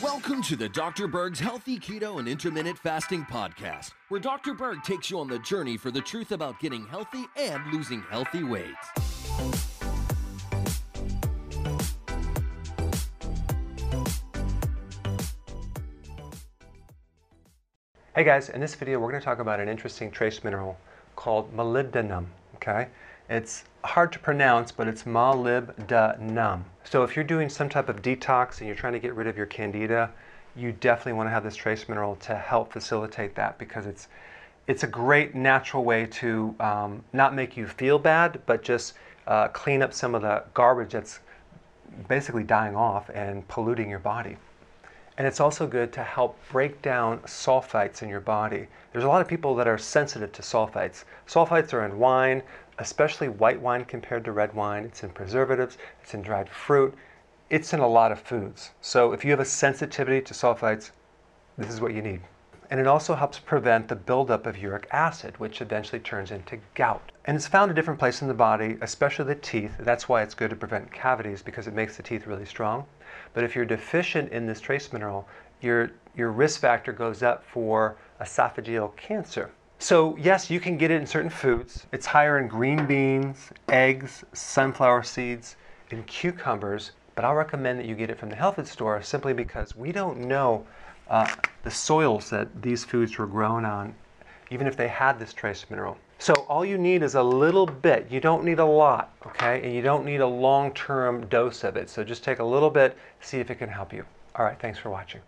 Welcome to the Dr. Berg's Healthy Keto and Intermittent Fasting Podcast, where Dr. Berg takes you on the journey for the truth about getting healthy and losing healthy weight. Hey guys, in this video we're going to talk about an interesting trace mineral called molybdenum, okay? It's hard to pronounce, but it's molybdenum. So if you're doing some type of detox and you're trying to get rid of your candida, you definitely want to have this trace mineral to help facilitate that because it's it's a great natural way to um, not make you feel bad, but just uh, clean up some of the garbage that's basically dying off and polluting your body. And it's also good to help break down sulfites in your body. There's a lot of people that are sensitive to sulfites. Sulfites are in wine, especially white wine compared to red wine. It's in preservatives, it's in dried fruit, it's in a lot of foods. So if you have a sensitivity to sulfites, this is what you need. And it also helps prevent the buildup of uric acid, which eventually turns into gout. And it's found a different place in the body, especially the teeth. That's why it's good to prevent cavities because it makes the teeth really strong. But if you're deficient in this trace mineral, your, your risk factor goes up for esophageal cancer. So yes, you can get it in certain foods. It's higher in green beans, eggs, sunflower seeds, and cucumbers. But I'll recommend that you get it from the health food store simply because we don't know uh, the soils that these foods were grown on, even if they had this trace mineral. So all you need is a little bit. You don't need a lot, okay? And you don't need a long-term dose of it. So just take a little bit, see if it can help you. All right, thanks for watching.